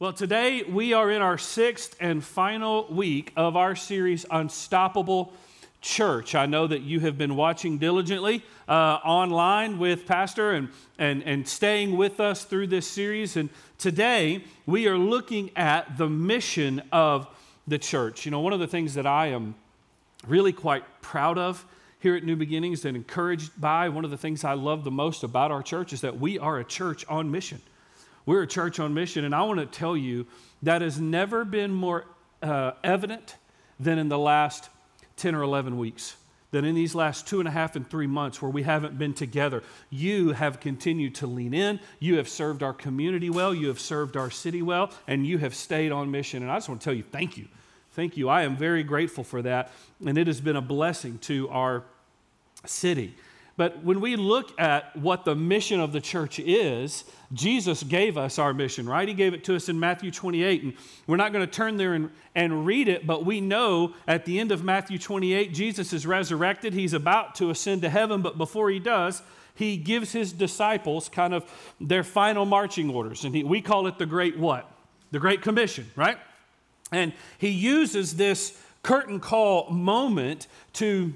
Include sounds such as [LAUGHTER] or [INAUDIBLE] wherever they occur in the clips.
Well, today we are in our sixth and final week of our series, Unstoppable Church. I know that you have been watching diligently uh, online with Pastor and, and, and staying with us through this series. And today we are looking at the mission of the church. You know, one of the things that I am really quite proud of here at New Beginnings and encouraged by, one of the things I love the most about our church is that we are a church on mission. We're a church on mission, and I want to tell you that has never been more uh, evident than in the last 10 or 11 weeks. That in these last two and a half and three months where we haven't been together, you have continued to lean in. You have served our community well. You have served our city well, and you have stayed on mission. And I just want to tell you, thank you. Thank you. I am very grateful for that. And it has been a blessing to our city. But when we look at what the mission of the church is, Jesus gave us our mission, right? He gave it to us in Matthew 28. And we're not going to turn there and, and read it, but we know at the end of Matthew 28, Jesus is resurrected. He's about to ascend to heaven, but before he does, he gives his disciples kind of their final marching orders. And he, we call it the Great what? The Great Commission, right? And he uses this curtain call moment to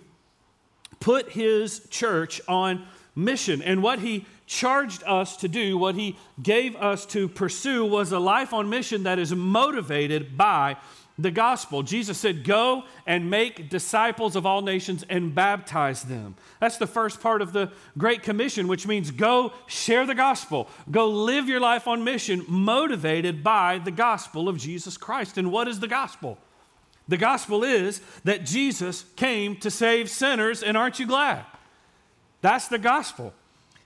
put his church on mission. And what he charged us to do, what he gave us to pursue, was a life on mission that is motivated by the gospel. Jesus said, Go and make disciples of all nations and baptize them. That's the first part of the Great Commission, which means go share the gospel. Go live your life on mission, motivated by the gospel of Jesus Christ. And what is the gospel? The gospel is that Jesus came to save sinners, and aren't you glad? That's the gospel.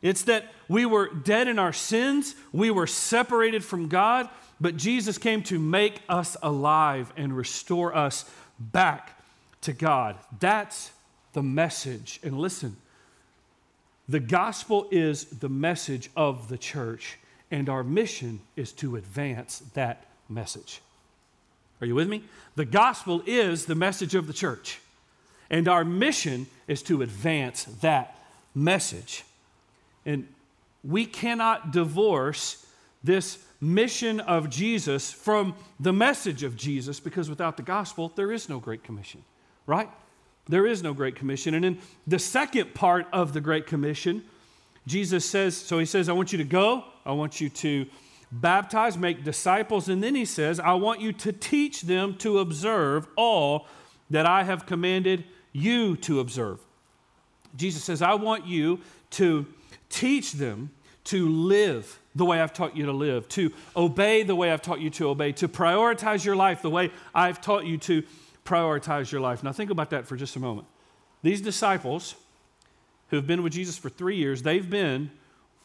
It's that we were dead in our sins, we were separated from God, but Jesus came to make us alive and restore us back to God. That's the message. And listen, the gospel is the message of the church, and our mission is to advance that message. Are you with me? The gospel is the message of the church, and our mission is to advance that message. And we cannot divorce this mission of Jesus from the message of Jesus because without the gospel, there is no Great Commission, right? There is no Great Commission. And in the second part of the Great Commission, Jesus says, so he says, I want you to go, I want you to baptize, make disciples, and then he says, I want you to teach them to observe all that I have commanded you to observe. Jesus says, I want you to teach them to live the way I've taught you to live, to obey the way I've taught you to obey, to prioritize your life the way I've taught you to prioritize your life. Now, think about that for just a moment. These disciples who have been with Jesus for three years, they've been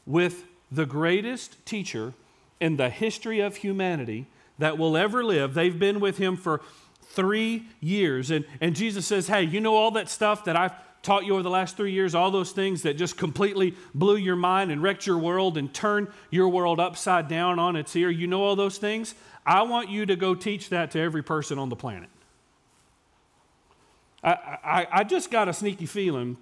with the greatest teacher in the history of humanity that will ever live. They've been with him for three years. And, and Jesus says, Hey, you know all that stuff that I've taught you over the last three years, all those things that just completely blew your mind and wrecked your world and turned your world upside down on its ear. You know all those things? I want you to go teach that to every person on the planet. I, I, I just got a sneaky feeling.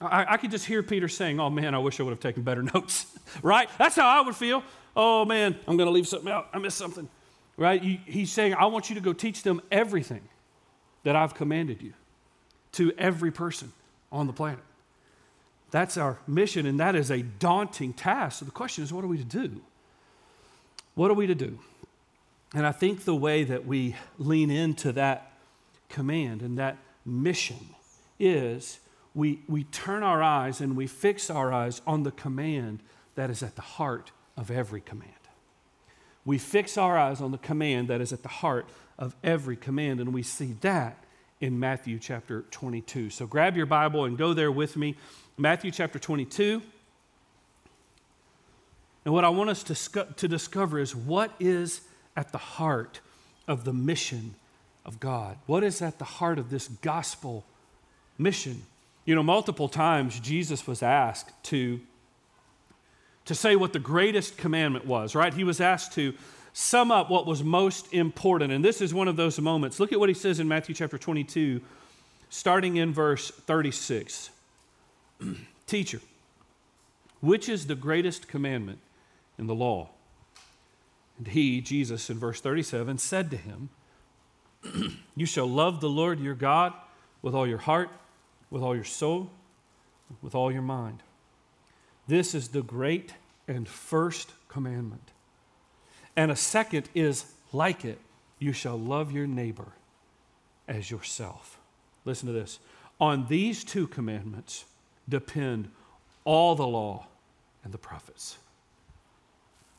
I, I could just hear Peter saying, Oh man, I wish I would have taken better [LAUGHS] notes. right? That's how I would feel oh man, I'm going to leave something out. I missed something. Right? He's saying, I want you to go teach them everything that I've commanded you to every person on the planet. That's our mission, and that is a daunting task. So the question is, what are we to do? What are we to do? And I think the way that we lean into that command and that mission is we, we turn our eyes and we fix our eyes on the command that is at the heart of every command. We fix our eyes on the command that is at the heart of every command, and we see that in Matthew chapter 22. So grab your Bible and go there with me. Matthew chapter 22. And what I want us to, to discover is what is at the heart of the mission of God? What is at the heart of this gospel mission? You know, multiple times Jesus was asked to to say what the greatest commandment was, right? He was asked to sum up what was most important. And this is one of those moments. Look at what he says in Matthew chapter 22, starting in verse 36. [CLEARS THROAT] Teacher, which is the greatest commandment in the law? And he, Jesus, in verse 37, said to him, [CLEARS THROAT] You shall love the Lord your God with all your heart, with all your soul, with all your mind. This is the great and first commandment. And a second is like it you shall love your neighbor as yourself. Listen to this. On these two commandments depend all the law and the prophets.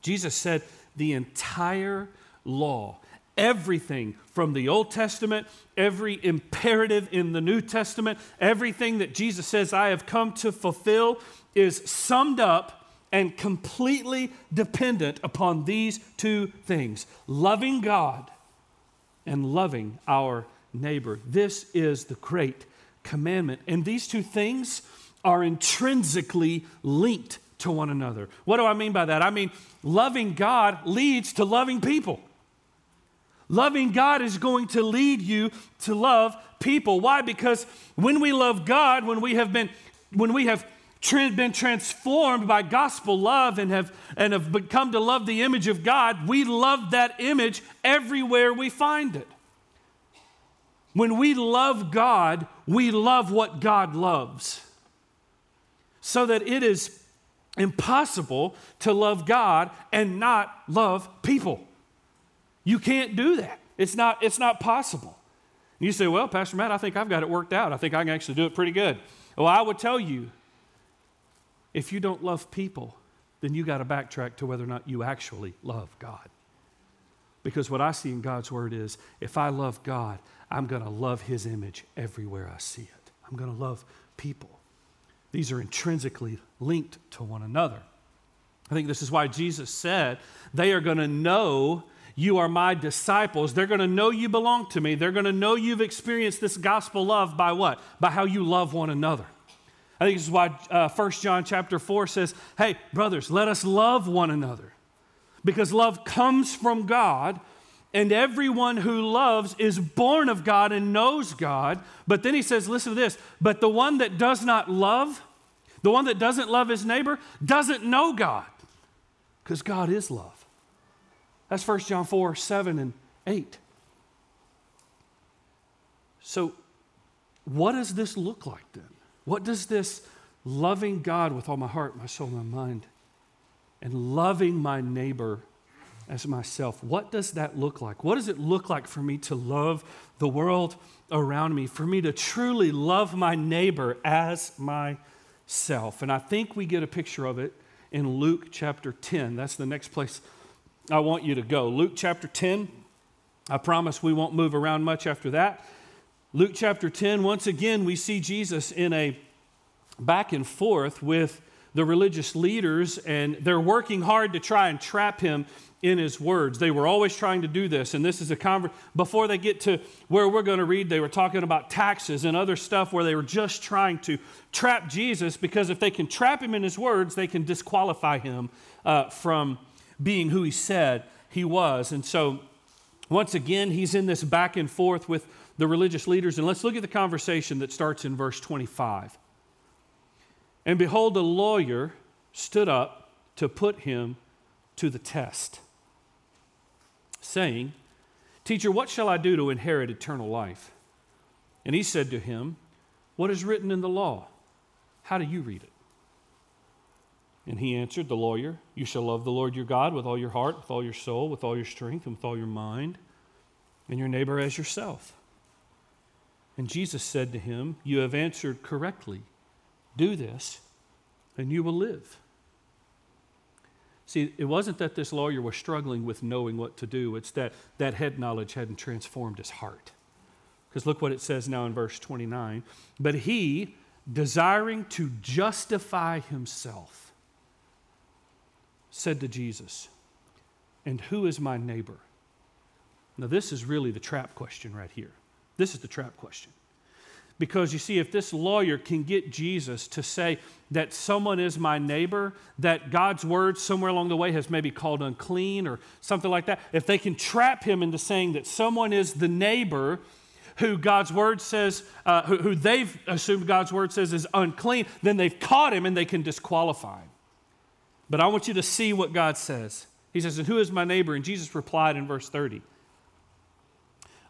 Jesus said the entire law, everything from the Old Testament, every imperative in the New Testament, everything that Jesus says, I have come to fulfill, is summed up and completely dependent upon these two things loving God and loving our neighbor. This is the great commandment. And these two things are intrinsically linked to one another. What do I mean by that? I mean, loving God leads to loving people. Loving God is going to lead you to love people. Why? Because when we love God, when we have been when we have been transformed by gospel love and have and have become to love the image of God, we love that image everywhere we find it. When we love God, we love what God loves. So that it is impossible to love God and not love people. You can't do that. It's not, it's not possible. You say, Well, Pastor Matt, I think I've got it worked out. I think I can actually do it pretty good. Well, I would tell you if you don't love people, then you got to backtrack to whether or not you actually love God. Because what I see in God's word is if I love God, I'm going to love his image everywhere I see it. I'm going to love people. These are intrinsically linked to one another. I think this is why Jesus said, They are going to know you are my disciples. They're going to know you belong to me. They're going to know you've experienced this gospel love by what? By how you love one another. I think this is why uh, 1 John chapter 4 says, Hey, brothers, let us love one another. Because love comes from God, and everyone who loves is born of God and knows God. But then he says, listen to this, but the one that does not love, the one that doesn't love his neighbor, doesn't know God, because God is love. That's 1 John 4 7 and 8. So, what does this look like then? What does this loving God with all my heart, my soul, my mind, and loving my neighbor as myself. What does that look like? What does it look like for me to love the world around me, for me to truly love my neighbor as myself? And I think we get a picture of it in Luke chapter 10. That's the next place I want you to go. Luke chapter 10. I promise we won't move around much after that. Luke chapter 10, once again, we see Jesus in a back and forth with the religious leaders, and they're working hard to try and trap him in his words. They were always trying to do this, and this is a conver- before they get to where we're going to read, they were talking about taxes and other stuff where they were just trying to trap Jesus because if they can trap him in his words, they can disqualify him uh, from being who he said he was. And so, once again, he's in this back and forth with the religious leaders, and let's look at the conversation that starts in verse 25. And behold, a lawyer stood up to put him to the test saying, Teacher, what shall I do to inherit eternal life? And he said to him, What is written in the law? How do you read it? And he answered, The lawyer, You shall love the Lord your God with all your heart, with all your soul, with all your strength, and with all your mind, and your neighbor as yourself. And Jesus said to him, You have answered correctly. Do this, and you will live. See, it wasn't that this lawyer was struggling with knowing what to do, it's that that head knowledge hadn't transformed his heart. Because look what it says now in verse 29. But he, desiring to justify himself, said to Jesus, And who is my neighbor? Now, this is really the trap question right here. This is the trap question. Because you see, if this lawyer can get Jesus to say that someone is my neighbor, that God's word somewhere along the way has maybe called unclean or something like that, if they can trap him into saying that someone is the neighbor who God's word says, uh, who, who they've assumed God's word says is unclean, then they've caught him and they can disqualify him. But I want you to see what God says. He says, And who is my neighbor? And Jesus replied in verse 30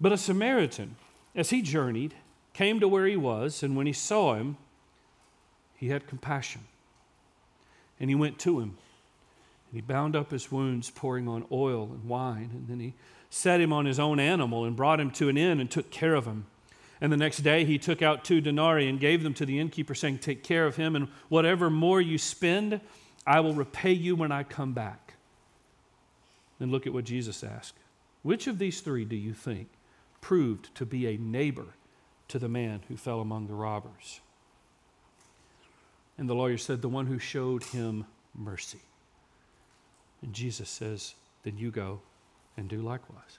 But a Samaritan, as he journeyed, came to where he was, and when he saw him, he had compassion. And he went to him, and he bound up his wounds, pouring on oil and wine, and then he set him on his own animal and brought him to an inn and took care of him. And the next day he took out two denarii and gave them to the innkeeper, saying, Take care of him, and whatever more you spend, I will repay you when I come back. Then look at what Jesus asked. Which of these three do you think proved to be a neighbor to the man who fell among the robbers? And the lawyer said, The one who showed him mercy. And Jesus says, Then you go and do likewise.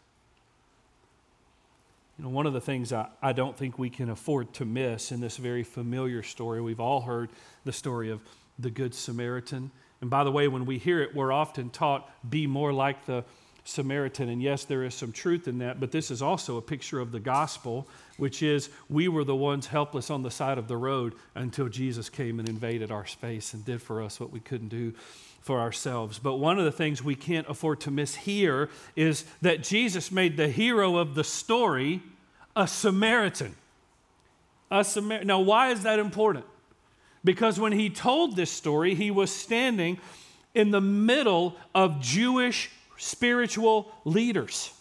You know, one of the things I, I don't think we can afford to miss in this very familiar story, we've all heard the story of the Good Samaritan. And by the way, when we hear it, we're often taught, be more like the Samaritan. And yes, there is some truth in that, but this is also a picture of the gospel, which is we were the ones helpless on the side of the road until Jesus came and invaded our space and did for us what we couldn't do for ourselves. But one of the things we can't afford to miss here is that Jesus made the hero of the story a Samaritan. A Samar- now, why is that important? Because when he told this story, he was standing in the middle of Jewish spiritual leaders.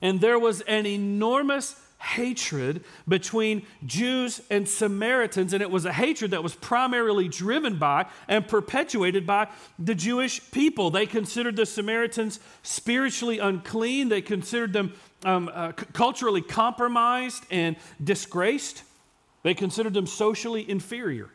And there was an enormous hatred between Jews and Samaritans, and it was a hatred that was primarily driven by and perpetuated by the Jewish people. They considered the Samaritans spiritually unclean, they considered them um, uh, c- culturally compromised and disgraced, they considered them socially inferior.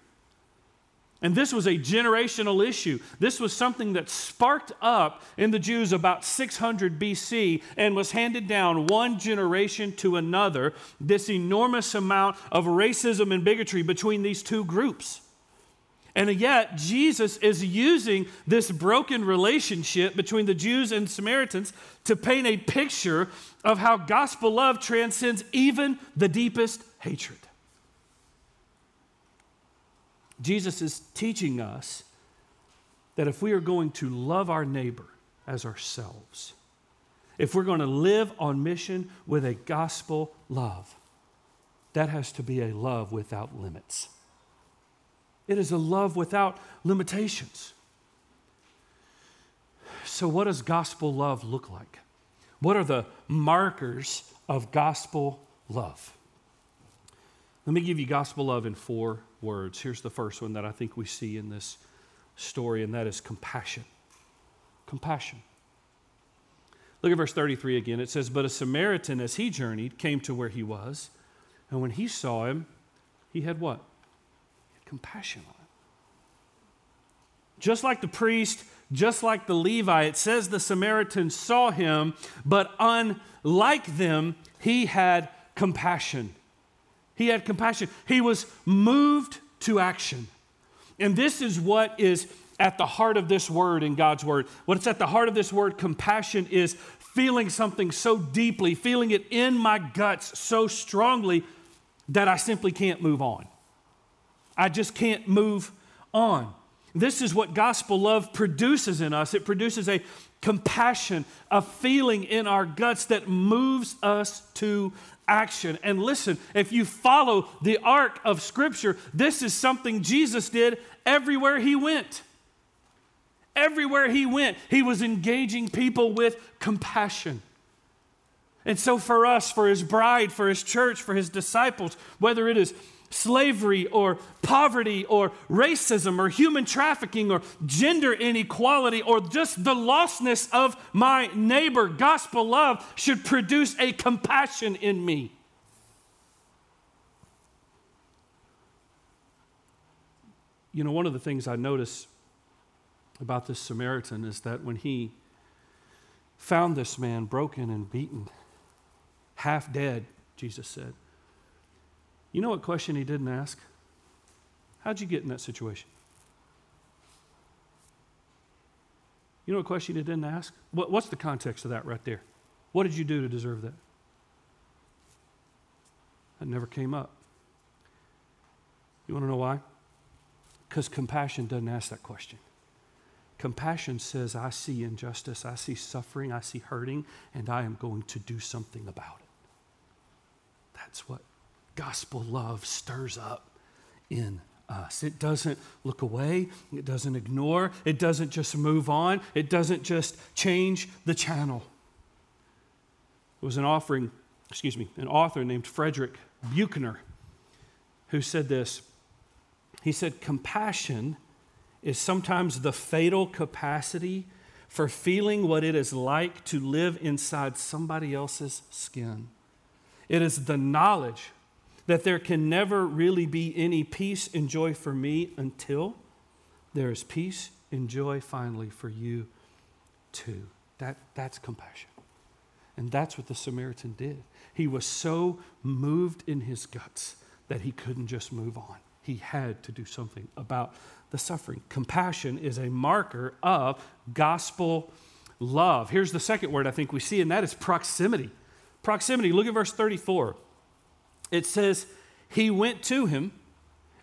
And this was a generational issue. This was something that sparked up in the Jews about 600 BC and was handed down one generation to another. This enormous amount of racism and bigotry between these two groups. And yet, Jesus is using this broken relationship between the Jews and Samaritans to paint a picture of how gospel love transcends even the deepest hatred. Jesus is teaching us that if we are going to love our neighbor as ourselves, if we're going to live on mission with a gospel love, that has to be a love without limits. It is a love without limitations. So, what does gospel love look like? What are the markers of gospel love? Let me give you gospel love in four words. Here's the first one that I think we see in this story, and that is compassion. Compassion. Look at verse 33 again. It says, But a Samaritan, as he journeyed, came to where he was, and when he saw him, he had what? He had compassion on him. Just like the priest, just like the Levi, it says the Samaritan saw him, but unlike them, he had compassion. He had compassion. He was moved to action. And this is what is at the heart of this word in God's word. What's at the heart of this word, compassion, is feeling something so deeply, feeling it in my guts so strongly that I simply can't move on. I just can't move on. This is what gospel love produces in us. It produces a compassion, a feeling in our guts that moves us to action. And listen, if you follow the arc of Scripture, this is something Jesus did everywhere he went. Everywhere he went, he was engaging people with compassion. And so, for us, for his bride, for his church, for his disciples, whether it is slavery or poverty or racism or human trafficking or gender inequality or just the lostness of my neighbor, gospel love should produce a compassion in me. You know, one of the things I notice about this Samaritan is that when he found this man broken and beaten, half dead, Jesus said. You know what question he didn't ask? How'd you get in that situation? You know what question he didn't ask? What, what's the context of that right there? What did you do to deserve that? That never came up. You want to know why? Because compassion doesn't ask that question. Compassion says, I see injustice, I see suffering, I see hurting, and I am going to do something about it. That's what gospel love stirs up in us. It doesn't look away, it doesn't ignore, it doesn't just move on, it doesn't just change the channel. It was an offering, excuse me, an author named Frederick Buechner who said this he said, Compassion is sometimes the fatal capacity for feeling what it is like to live inside somebody else's skin. It is the knowledge that there can never really be any peace and joy for me until there is peace and joy finally for you too. That, that's compassion. And that's what the Samaritan did. He was so moved in his guts that he couldn't just move on he had to do something about the suffering. Compassion is a marker of gospel love. Here's the second word I think we see, and that is proximity. Proximity, look at verse 34. It says, He went to him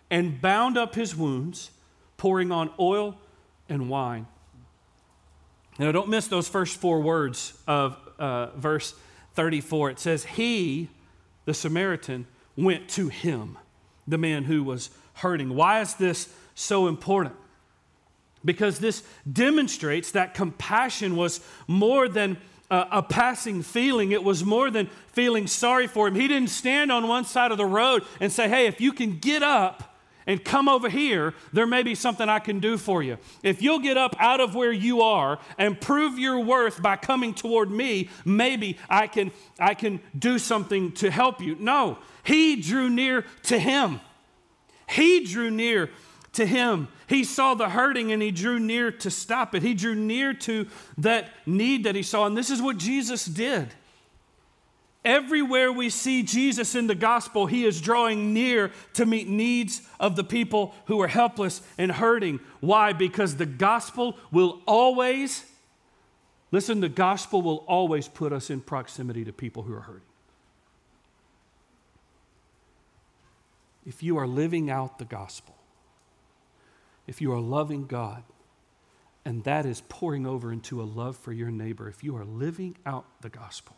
and bound up his wounds, pouring on oil and wine. Now, don't miss those first four words of uh, verse 34. It says, He, the Samaritan, went to him the man who was hurting. Why is this so important? Because this demonstrates that compassion was more than a, passing feeling. It was more than feeling sorry for him. He didn't stand on one side of the road and say, Hey, if you can get up and come over here, there may be something I can do for you. If you'll get up out of where you are and prove your worth by coming toward me, maybe I can, I can do something to help you. No, he drew near to him. He drew near to him. He saw the hurting and he drew near to stop it. He drew near to that need that he saw. And this is what Jesus did. Everywhere we see Jesus in the gospel, he is drawing near to meet needs of the people who are helpless and hurting. Why? Because the gospel will always, listen, the gospel will always put us in proximity to people who are hurting. if you are living out the gospel, if you are loving God, and that is pouring over into a love for your neighbor, if you are living out the gospel,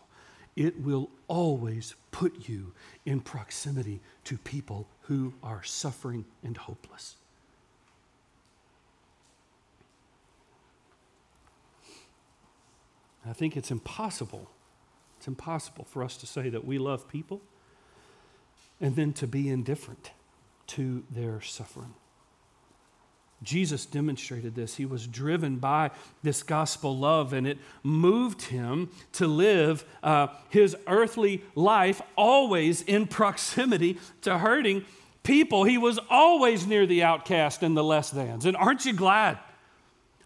it will always put you in proximity to people who are suffering and hopeless. I think it's impossible. It's impossible for us to say that we love people and then to be indifferent to their suffering. Jesus demonstrated this. He was driven by this gospel love, and it moved him to live uh, his earthly life always in proximity to hurting people. He was always near the outcast and the less thans. And aren't you glad?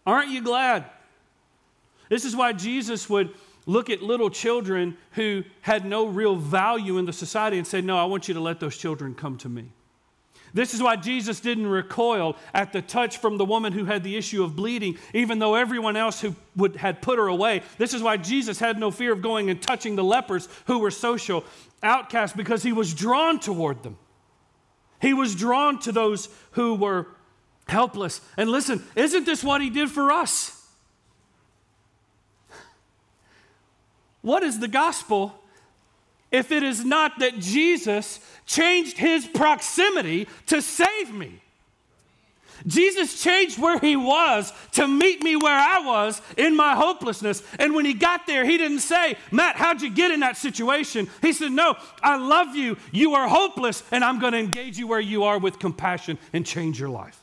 Aren't you glad? This is why Jesus would look at little children who had no real value in the society and say, No, I want you to let those children come to me. This is why Jesus didn't recoil at the touch from the woman who had the issue of bleeding, even though everyone else who would, had put her away. This is why Jesus had no fear of going and touching the lepers who were social outcasts because he was drawn toward them. He was drawn to those who were helpless. And listen, isn't this what he did for us? What is the gospel if it is not that Jesus changed his proximity to save me? Jesus changed where he was to meet me where I was in my hopelessness. And when he got there, he didn't say, Matt, how'd you get in that situation? He said, No, I love you. You are hopeless, and I'm going to engage you where you are with compassion and change your life.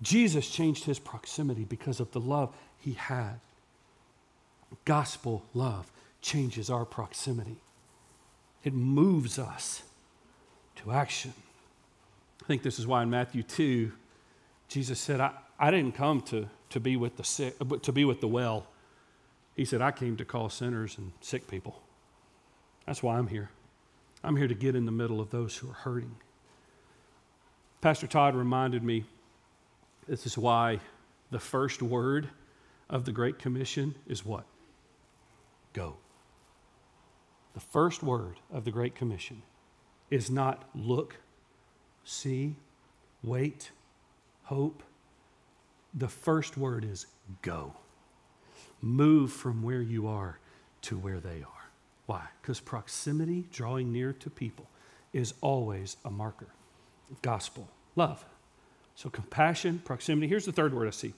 Jesus changed his proximity because of the love he had Gospel love changes our proximity, it moves us to action. I think this is why in Matthew 2, Jesus said, I, I didn't come to, to be with the sick, uh, to be with the well. He said, I came to call sinners and sick people. That's why I'm here. I'm here to get in the middle of those who are hurting. Pastor Todd reminded me this is why the first word of the Great Commission is what? Go. The first word of the Great Commission is not look, see, wait, hope. The first word is go. Move from where you are to where they are. Why? Because proximity, drawing near to people, is always a marker of gospel love. So compassion, proximity. Here's the third word I see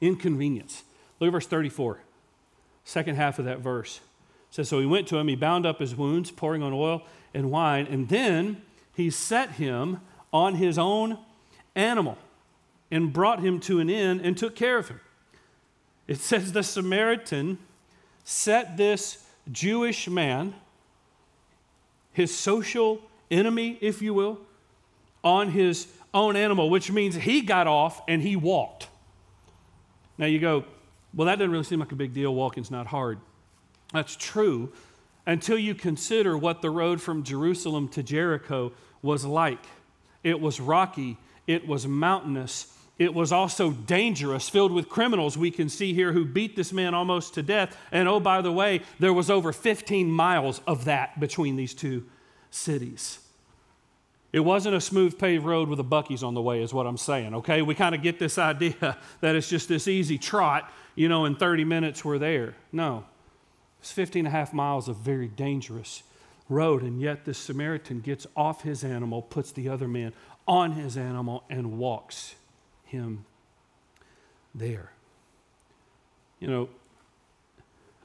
inconvenience. Look at verse 34, second half of that verse. Says, So he went to him, he bound up his wounds, pouring on oil and wine, and then he set him on his own animal and brought him to an inn and took care of him. It [LAUGHS] says the Samaritan set this Jewish man, his social enemy, if you will, on his own animal, which means he got off and he walked. Now you go, well, that doesn't really seem like a big deal. Walking's not hard. That's true until you consider what the road from Jerusalem to Jericho was like. It was rocky, it was mountainous, it was also dangerous, filled with criminals, we can see here, who beat this man almost to death. And oh, by the way, there was over 15 miles of that between these two cities. It wasn't a smooth paved road with a Buc-ee's on the way, is what I'm saying, okay? We kind of get this [LAUGHS] idea that it's just this easy trot, you know, in 30 minutes we're there. No, it's 15 and a half miles of very dangerous road, and yet the Samaritan gets off his animal, puts the other man on his animal, and walks him there. You know,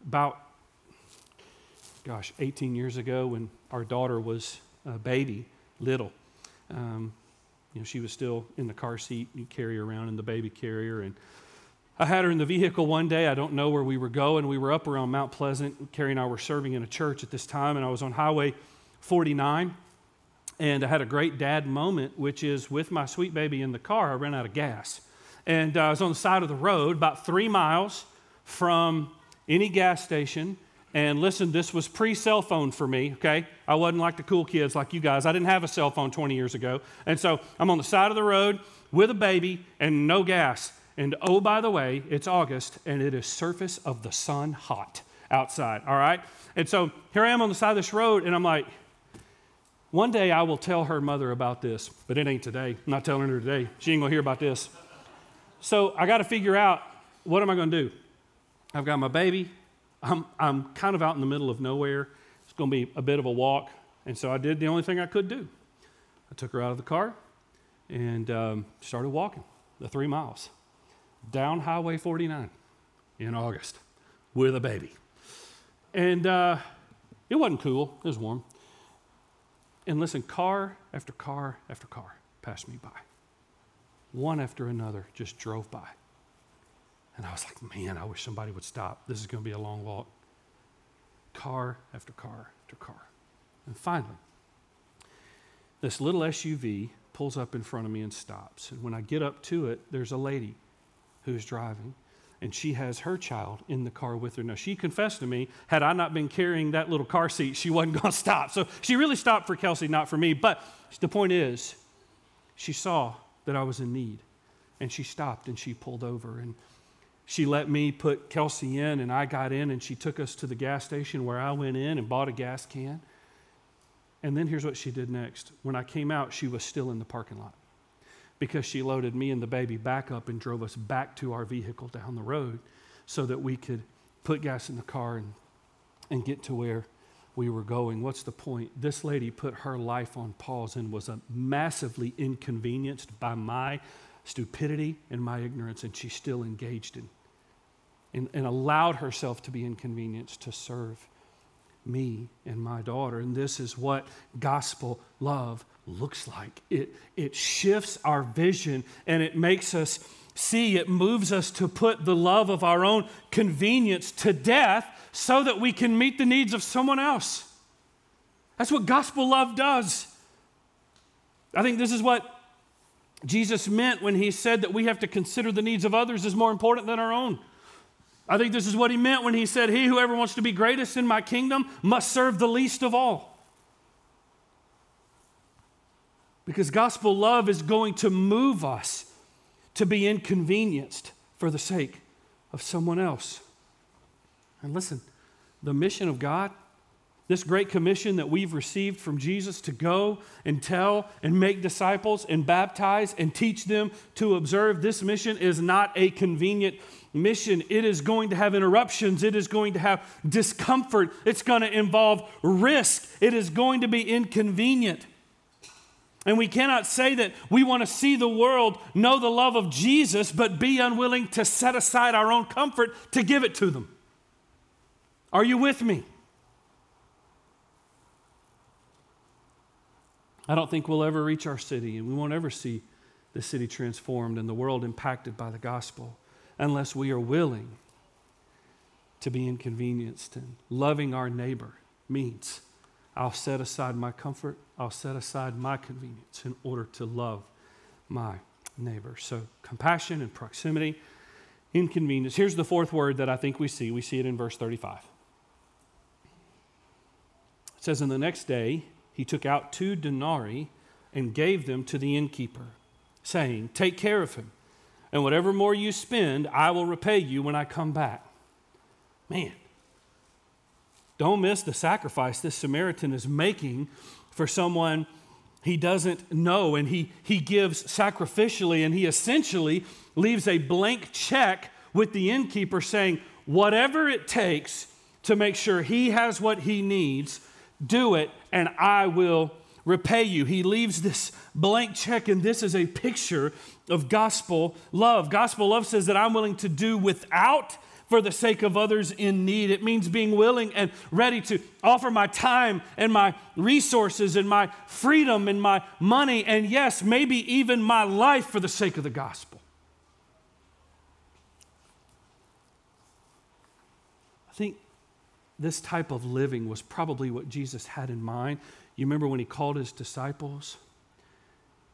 about, gosh, 18 years ago when our daughter was a baby, little, um, you know, she was still in the car seat. You carry her around in the baby carrier, and I had her in the vehicle one day. I don't know where we were going. We were up around Mount Pleasant. Carrie and I were serving in a church at this time, and I was on Highway 49. And I had a great dad moment, which is with my sweet baby in the car, I ran out of gas. And uh, I was on the side of the road, about three miles from any gas station. And listen, this was pre cell phone for me, okay? I wasn't like the cool kids like you guys. I didn't have a cell phone 20 years ago. And so I'm on the side of the road with a baby and no gas. And oh, by the way, it's August and it is surface of the sun hot outside, all right? And so here I am on the side of this road and I'm like, one day I will tell her mother about this, but it ain't today. I'm not telling her today. She ain't gonna hear about this. So I got to figure out what am I gonna do? I've got my baby. I'm, I'm kind of out in the middle of nowhere. It's gonna be a bit of a walk. And so I did the only thing I could do. I took her out of the car and um, started walking the three miles down Highway 49 in August with a baby. And uh, it wasn't cool, it was warm. And listen, car after car after car passed me by. One after another just drove by. And I was like, man, I wish somebody would stop. This is going to be a long walk. Car after car after car. And finally, this little SUV pulls up in front of me and stops. And when I get up to it, there's a lady who's driving, and she has her child in the car with her. Now, she confessed to me, had I not been carrying that little car seat, she wasn't going [LAUGHS] to stop. So she really stopped for Kelsey, not for me. But the point is, she saw that I was in need, and she stopped and she pulled over. And she let me put Kelsey in, and I got in, and she took us to the gas station where I went in and bought a gas can. And then here's what she did next. When I came out, she was still in the parking lot because she loaded me and the baby back up and drove us back to our vehicle down the road so that we could put gas in the car and, and get to where we were going. What's the point? This lady put her life on pause and was massively inconvenienced by my stupidity and my ignorance, and she still engaged in and, and allowed herself to be inconvenienced to serve me and my daughter. And this is what gospel love looks like. It, it shifts our vision and it makes us see, it moves us to put the love of our own convenience to death so that we can meet the needs of someone else. That's what gospel love does. I think this is what Jesus meant when he said that we have to consider the needs of others as more important than our own. I think this is what he meant when he said, He whoever wants to be greatest in my kingdom must serve the least of all. Because gospel love is going to move us to be inconvenienced for the sake of someone else. And listen, the mission of God, this great commission that we've received from Jesus to go and tell and make disciples and baptize and teach them to observe, this mission is not a convenient mission. It is going to have interruptions, it is going to have discomfort, it's going to involve risk, it is going to be inconvenient. And we cannot say that we want to see the world know the love of Jesus, but be unwilling to set aside our own comfort to give it to them. Are you with me? I don't think we'll ever reach our city, and we won't ever see the city transformed and the world impacted by the gospel unless we are willing to be inconvenienced. And loving our neighbor means I'll set aside my comfort, I'll set aside my convenience in order to love my neighbor. So, compassion and proximity, inconvenience. Here's the fourth word that I think we see. We see it in verse 35. It says, And the next day he took out two denarii and gave them to the innkeeper, saying, Take care of him, and whatever more you spend, I will repay you when I come back. Man, don't miss the sacrifice this Samaritan is making for someone he doesn't know, and he, he gives sacrificially, and he essentially leaves a blank check with the innkeeper saying, Whatever it takes to make sure he has what he needs, do it, and I will repay you. He leaves this blank check, and this is a picture of gospel love. Gospel love says that I'm willing to do without for the sake of others in need. It means being willing and ready to offer my time and my resources and my freedom and my money, and yes, maybe even my life for the sake of the gospel. I think this type of living was probably what Jesus had in mind. You remember when he called his disciples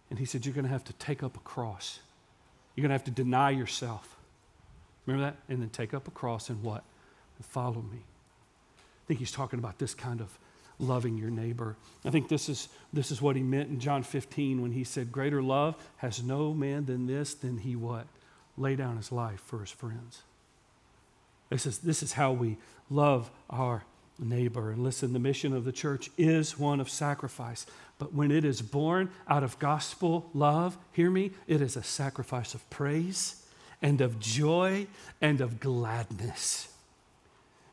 and he said, You're going to have to take up a cross, you're going to have to deny yourself. Remember that? And then take up a cross and what? And follow me. I think he's talking about this kind of loving your neighbor. I think this is, this is what he meant in John 15 when he said, Greater love has no man than this, than he what? Lay down his life for his friends. This is, this is how we love our neighbor. And listen, the mission of the church is one of sacrifice. But when it is born out of gospel love, hear me, it is a sacrifice of praise and of joy and of gladness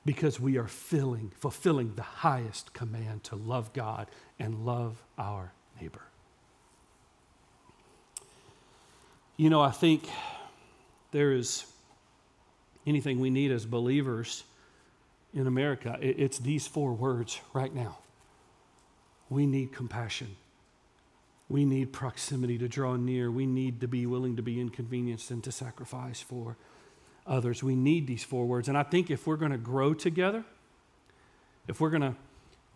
because we are filling, fulfilling the highest command to love God and love our neighbor. You know, I think there is anything we need as believers in America, it's these four words right now. We need compassion. We need proximity to draw near. We need to be willing to be inconvenienced and to sacrifice for others. We need these four words. And I think if we're going to grow together, if we're going to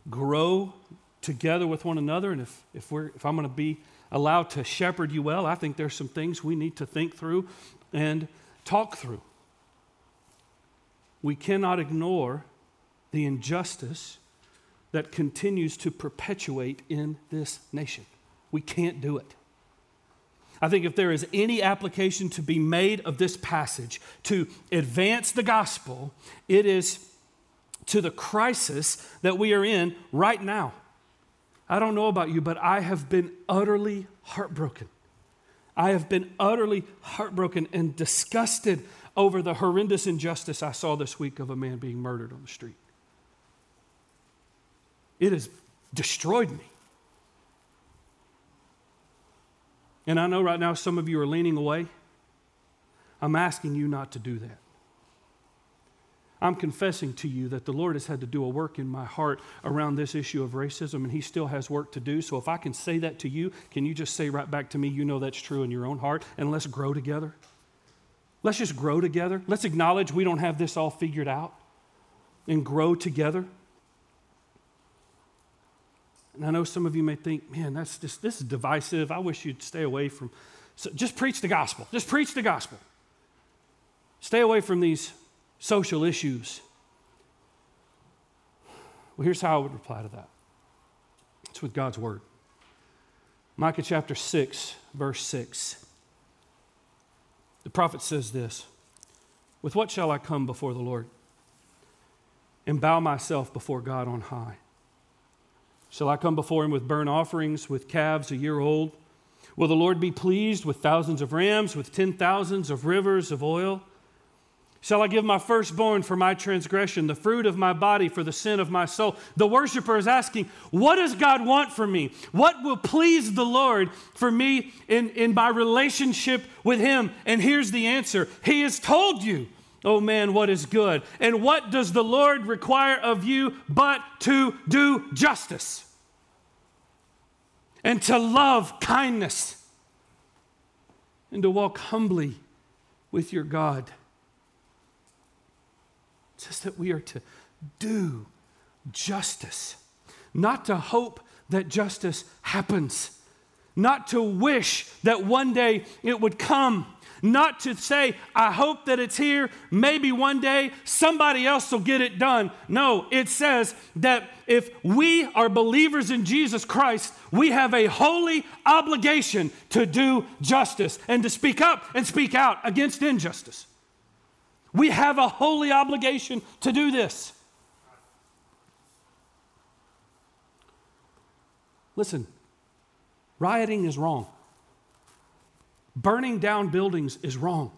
grow together with one another, and if, if, we're, if I'm going to be allowed to shepherd you well, I think there's some things we need to think through and talk through. We cannot ignore the injustice that continues to perpetuate in this nation. We can't do it. I think if there is any application to be made of this passage to advance the gospel, it is to the crisis that we are in right now. I don't know about you, but I have been utterly heartbroken. I have been utterly heartbroken and disgusted over the horrendous injustice I saw this week of a man being murdered on the street. It has destroyed me. And I know right now some of you are leaning away. I'm asking you not to do that. I'm confessing to you that the Lord has had to do a work in my heart around this issue of racism, and He still has work to do. So if I can say that to you, can you just say right back to me, you know that's true in your own heart, and let's grow together? Let's just grow together. Let's acknowledge we don't have this all figured out and grow together. And I know some of you may think, man, that's just this is divisive. I wish you'd stay away from So just preach the gospel. Just preach the gospel. Stay away from these social issues. Well, here's how I would reply to that it's with God's word. Micah chapter 6, verse 6. The prophet says this With what shall I come before the Lord and bow myself before God on high? Shall I come before him with burnt offerings, with calves a year old? Will the Lord be pleased with thousands of rams, with ten thousands of rivers of oil? Shall I give my firstborn for my transgression, the fruit of my body for the sin of my soul? The worshiper is asking, What does God want from me? What will please the Lord for me in, in my relationship with Him? And here's the answer He has told you, oh man, what is good. And what does the Lord require of you but to do justice? And to love kindness? And to walk humbly with your God? says that we are to do justice, not to hope that justice happens, not to wish that one day it would come, not to say, I hope that it's here, maybe one day somebody else will get it done. No, it says that if we are believers in Jesus Christ, we have a holy obligation to do justice and to speak up and speak out against injustice. We have a holy obligation to do this. Listen, rioting is wrong. Burning down buildings is wrong.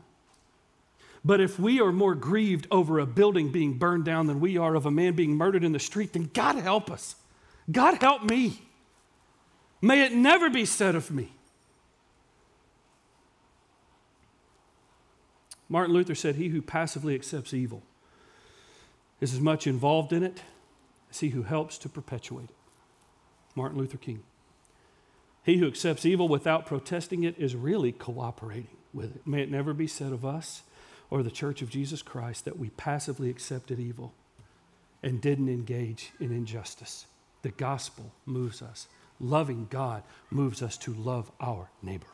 But if we are more grieved over a building being burned down than we are of a man being murdered in the street, then God help us. God help me. May it never be said of me Martin Luther said, He who passively accepts evil is as much involved in it as he who helps to perpetuate it. Martin Luther King. He who accepts evil without protesting it is really cooperating with it. May it never be said of us or the Church of Jesus Christ that we passively accepted evil and didn't engage in injustice. The gospel moves us. Loving God moves us to love our neighbor.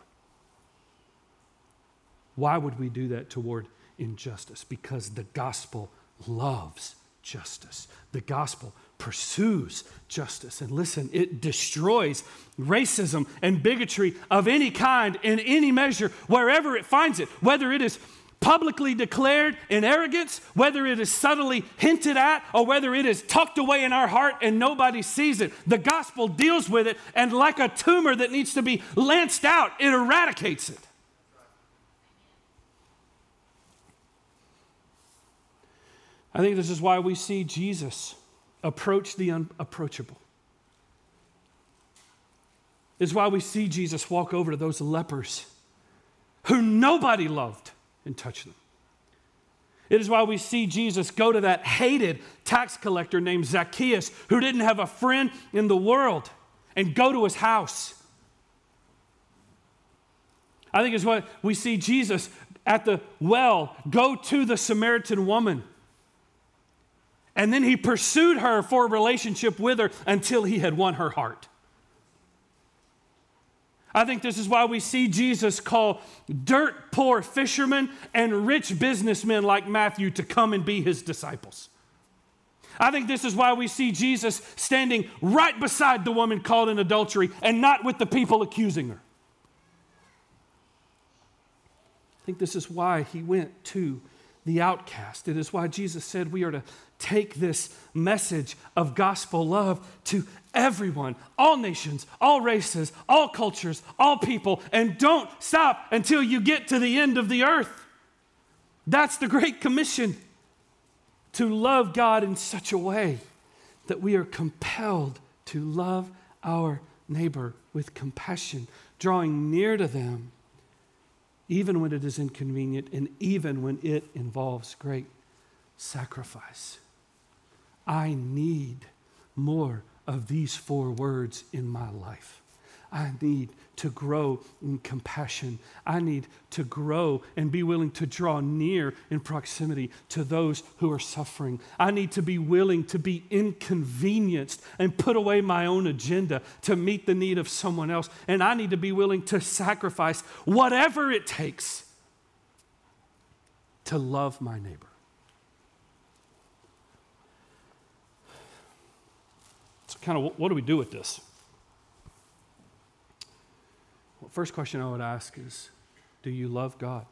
Why would we do that toward injustice? Because the gospel loves justice. The gospel pursues justice. And listen, it destroys racism and bigotry of any kind in any measure, wherever it finds it, whether it is publicly declared in arrogance, whether it is subtly hinted at, or whether it is tucked away in our heart and nobody sees it. The gospel deals with it, and like a tumor that needs to be lanced out, it eradicates it. I think this is why we see Jesus approach the unapproachable. Is why we see Jesus walk over to those lepers who nobody loved and touch them. It is why we see Jesus go to that hated tax collector named Zacchaeus who didn't have a friend in the world and go to his house. I think it's what we see Jesus at the well go to the Samaritan woman and then he pursued her for a relationship with her until he had won her heart. I think this is why we see Jesus call dirt poor fishermen and rich businessmen like Matthew to come and be his disciples. I think this is why we see Jesus standing right beside the woman caught in adultery and not with the people accusing her. I think this is why he went to the outcast. It is why Jesus said we are to take this message of gospel love to everyone, all nations, all races, all cultures, all people, and don't stop until you get to the end of the earth. That's the Great Commission to love God in such a way that we are compelled to love our neighbor with compassion, drawing near to them even when it is inconvenient and even when it involves great sacrifice. I need more of these four words in my life. I need to grow in compassion. I need to grow and be willing to draw near in proximity to those who are suffering. I need to be willing to be inconvenienced and put away my own agenda to meet the need of someone else. And I need to be willing to sacrifice whatever it takes to love my neighbor. So, kind of, what do we do with this? Well, first question I would ask is Do you love God?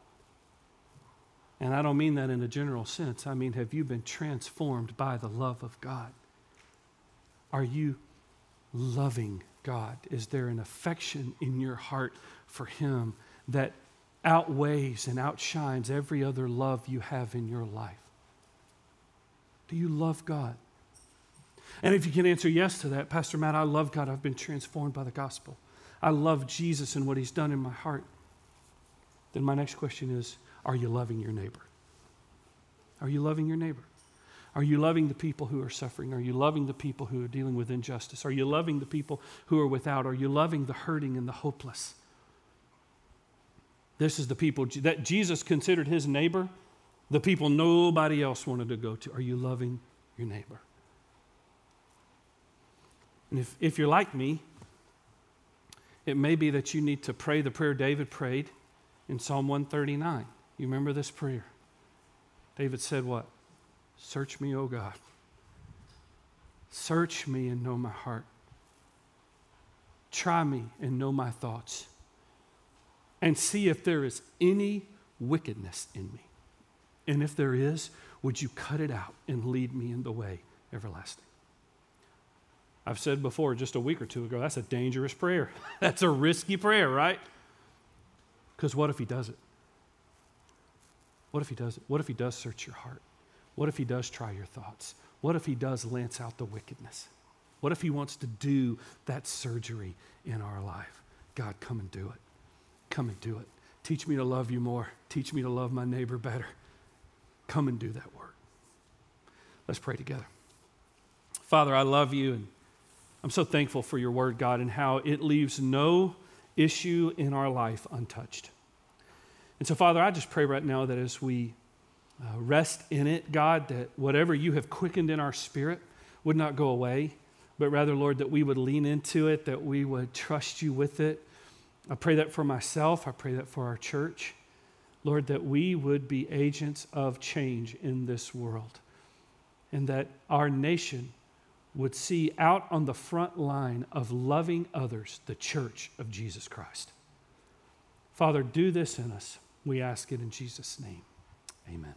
And I don't mean that in a general sense. I mean, have you been transformed by the love of God? Are you loving God? Is there an affection in your heart for Him that outweighs and outshines every other love you have in your life? Do you love God? And if you can answer yes to that, Pastor Matt, I love God. I've been transformed by the gospel. I love Jesus and what he's done in my heart. Then my next question is Are you loving your neighbor? Are you loving your neighbor? Are you loving the people who are suffering? Are you loving the people who are dealing with injustice? Are you loving the people who are without? Are you loving the hurting and the hopeless? This is the people that Jesus considered his neighbor, the people nobody else wanted to go to. Are you loving your neighbor? And if, if you're like me, it may be that you need to pray the prayer David prayed in Psalm 139. You remember this prayer? David said, What? Search me, O God. Search me and know my heart. Try me and know my thoughts. And see if there is any wickedness in me. And if there is, would you cut it out and lead me in the way everlasting? I've said before, just a week or two ago, that's a dangerous prayer. [LAUGHS] that's a risky prayer, right? Because what if he does it? What if he does it? What if he does search your heart? What if he does try your thoughts? What if he does lance out the wickedness? What if he wants to do that surgery in our life? God, come and do it. Come and do it. Teach me to love you more. Teach me to love my neighbor better. Come and do that work. Let's pray together. Father, I love you and I'm so thankful for your word, God, and how it leaves no issue in our life untouched. And so, Father, I just pray right now that as we uh, rest in it, God, that whatever you have quickened in our spirit would not go away, but rather, Lord, that we would lean into it, that we would trust you with it. I pray that for myself, I pray that for our church. Lord, that we would be agents of change in this world, and that our nation would see out on the front line of loving others the church of Jesus Christ. Father, do this in us. We ask it in Jesus' name. Amen.